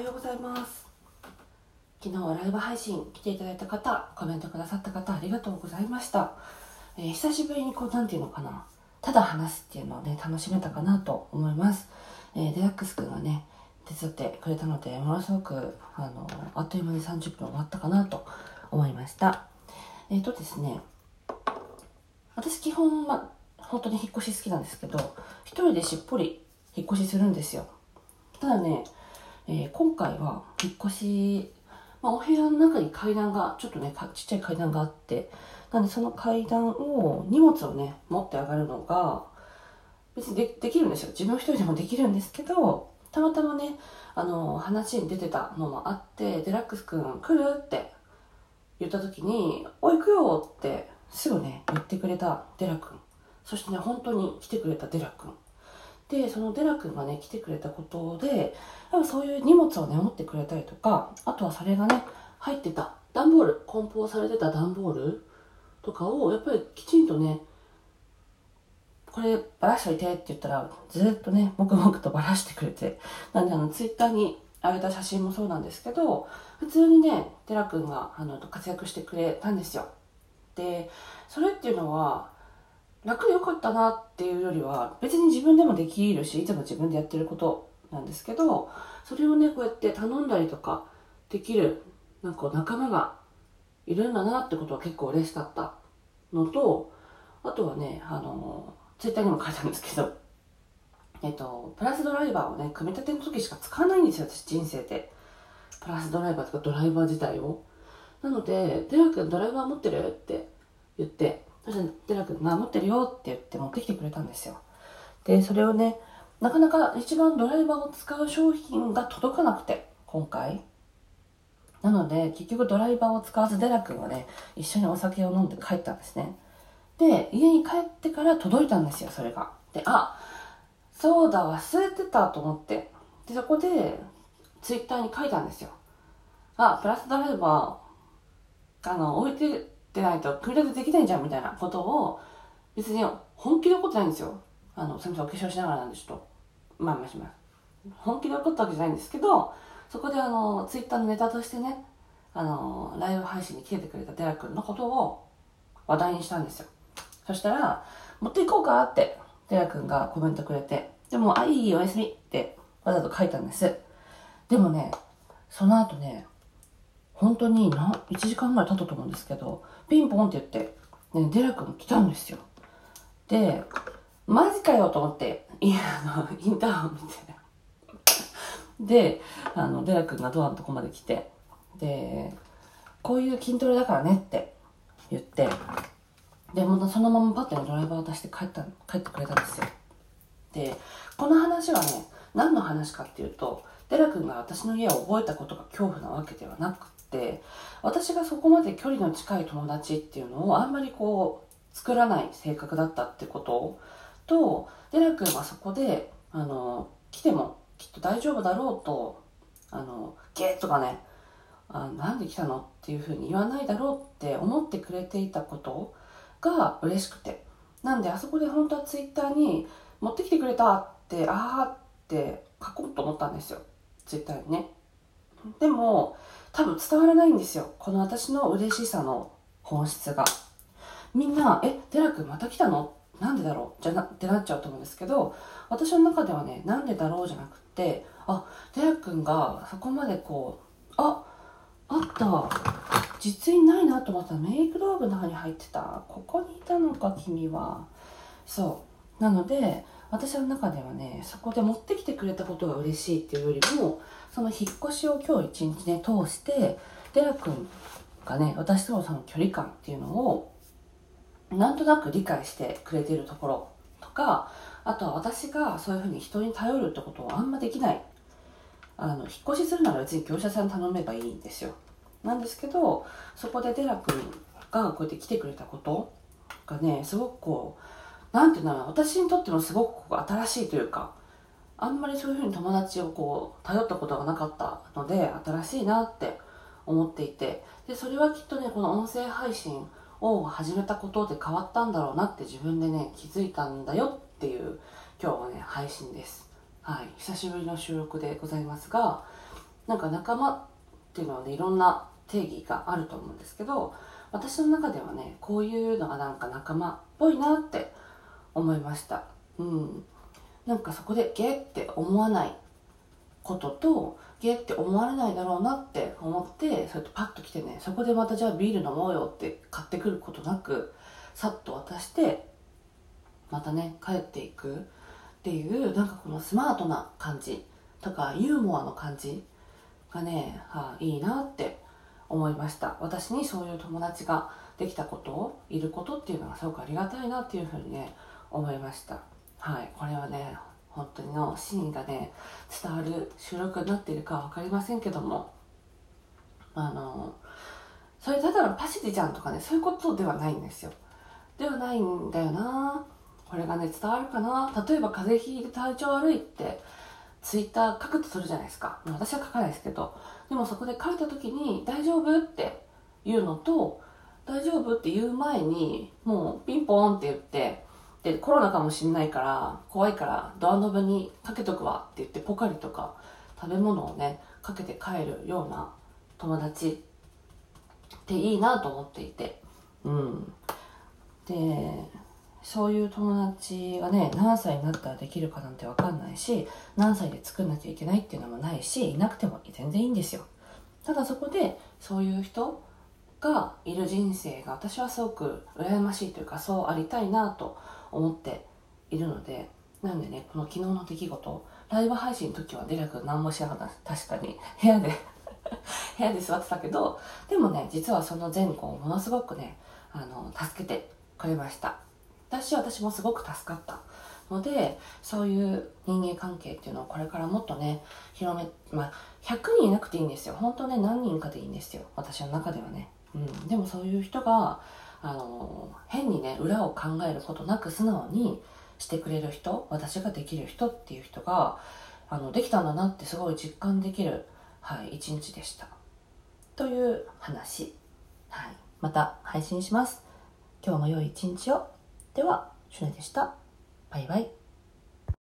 はようございます。昨日はライブ配信来ていただいた方コメントくださった方ありがとうございました、えー久しぶりにこうなんていうのかな。ただ話すっていうのをね楽しめたかなと思います、えーデラックスくんがね手伝ってくれたのでものすごくあのあっという間に30分終わったかなと思いました。えっ、とですね私基本ま本当に引っ越し好きなんですけど一人でしっぽり引っ越しするんですよ。ただね、えー今回は引っ越し、まあ、お部屋の中に階段がちょっとねちっちゃい階段があってなんでその階段を荷物をね持って上がるのが別にでできるんですよ。自分一人でもできるんですけどたまたまねあの話に出てたのもあってデラックスくん来るって言った時に「お行くよ」ってすぐね言ってくれたデラくんそしてね本当に来てくれたデラくんでそのデラくんがね来てくれたことでやっぱそういう荷物をね持ってくれたりとかあとはそれがね入ってた段ボール梱包されてた段ボールとかをやっぱりきちんとねこればらしといてって言ったらずっとね黙々とばらしてくれてなんであのツイッターに上げた写真もそうなんですけど普通にねデラくんがあの活躍してくれたんですよ。でそれっていうのは楽でよかったなっていうよりは別に自分でもできるしいつも自分でやってることなんですけどそれをねこうやって頼んだりとかできるなんか仲間がいるんだなってことは結構嬉しかったのとあとはねあのツイッターにも書いたんですけど えっとプラスドライバーをね組み立ての時しか使わないんですよ私人生でプラスドライバーとかドライバー自体をなので「デラ君ドライバー持ってる?」って言ってが「持ってるよ」って言って持ってきてくれたんですよ。でそれをねなかなか一番ドライバーを使う商品が届かなくて今回。なので結局ドライバーを使わずデラ君はね一緒にお酒を飲んで帰ったんですね。で家に帰ってから届いたんですよそれが。であそうだ忘れてたと思って。でそこでツイッターに書いたんですよあプラスドライバーあの置いててないと組み立てできないじゃんみたいなことを別に本気で怒ってないんですよ。あのすみませんお化粧しながらなんでちょっと。まあまあします。本気で怒ったわけじゃないんですけどそこであのツイッターのネタとしてねあのライブ配信に来ててくれたデラ君のことを話題にしたんですよ。そしたら「持っていこうか?」ってデラ君がコメントくれてでも「あいいおやすみ」ってわざと書いたんです。でもねその後ね本当にな1時間ぐらい経ったと思うんですけどピンポンって言って、ね、デラ君来たんですよ。でマジかよと思っていやあのインターホン見て。であのデラ君がドアのとこまで来てでこういう筋トレだからねって言ってでまたそのままパッてドライバーを出して帰った帰ってくれたんですよ。でこの話はね何の話かっていうとデラ君が私の家を覚えたことが恐怖なわけではなくて私がそこまで距離の近い友達っていうのをあんまりこう作らない性格だったってこと？とデラ君はそこであの来てもきっと大丈夫だろうとあのゲーとかねあなんで来たのっていうふうに言わないだろうって思ってくれていたことが嬉しくて。なんであそこで本当はツイッターに持ってきてくれたってあーって書こうと思ったんですよ。ツイッターにね。でも多分伝わらないんですよ。この私の嬉しさの本質が。みんな「えデラ君また来たの？なんでだろう?」じゃなってなっちゃうと思うんですけど私の中ではね「なんでだろう?」じゃなくってあデラ君がそこまでこうああった。実印ないなと思ったらメイク道具の中に入ってた。ここにいたのか君は。そう。なので私の中ではねそこで持ってきてくれたことが嬉しいっていうよりもその引っ越しを今日一日ね通してデラ君がね私とのその距離感っていうのをなんとなく理解してくれてるところとかあとは私がそういうふうに人に頼るってことをあんまできない。あの引っ越しするなら別に業者さん頼めばいいんですよ。なんですけどそこでデラ君がこうやって来てくれたことがねすごくこうなんていうんだろう私にとってもすごく新しいというかあんまりそういうふうに友達をこう頼ったことがなかったので新しいなって思っていてでそれはきっとねこの音声配信を始めたことで変わったんだろうなって自分でね気づいたんだよっていう今日はね配信です。はい。久しぶりの収録でございますがなんか仲間っていうのはねいろんな定義があると思うんですけど私の中ではねこういうのがなんか仲間っぽいなって思いました。うん。なんかそこでゲーって思わないこととゲーって思われないだろうなって思ってそれとパッと来てねそこでまたじゃあビール飲もうよって買ってくることなくさっと渡してまたね帰っていくっていうなんかこのスマートな感じとかユーモアの感じがね、はあ、いいなって思いました。私にそういう友達ができたこといることっていうのはすごくありがたいなっていうふうにね思いました。はい。これはね本当にのシーンがね伝わる収録になっているかは分かりませんけども。あのそれただのパシリじゃんとかねそういうことではないんですよ。ではないんだよな。これがね伝わるかな。例えば風邪ひいて体調悪いってツイッター書くとするじゃないですか。私は書かないですけど。でもそこで書いた時に「大丈夫?」って言うのと「大丈夫?」って言う前にもうピンポーンって言ってでコロナかもしんないから怖いからドアノブにかけとくわって言ってポカリとか食べ物をねかけて帰るような友達っていいなと思っていて。うん。でそういう友達がね何歳になったらできるかなんて分かんないし何歳で作んなきゃいけないっていうのもないしいなくても全然いいんですよ。ただそこでそういう人がいる人生が私はすごく羨ましいというかそうありたいなと思っているのでなんでねこの昨日の出来事ライブ配信の時はデラク何もしなかった。確かに。部屋で 部屋で座ってたけどでもね実はその前後をものすごくねあの助けてくれました。私私もすごく助かった。のでそういう人間関係っていうのをこれからもっとね広めまあ100人いなくていいんですよ。本当ね何人かでいいんですよ。私の中ではね、うん、でもそういう人があの変にね裏を考えることなく素直にしてくれる人私ができる人っていう人があのできたんだなってすごい実感できる、はい、一日でした。という話、はい、また配信します。今日も良い一日を。では、シュネでした。バイバイ。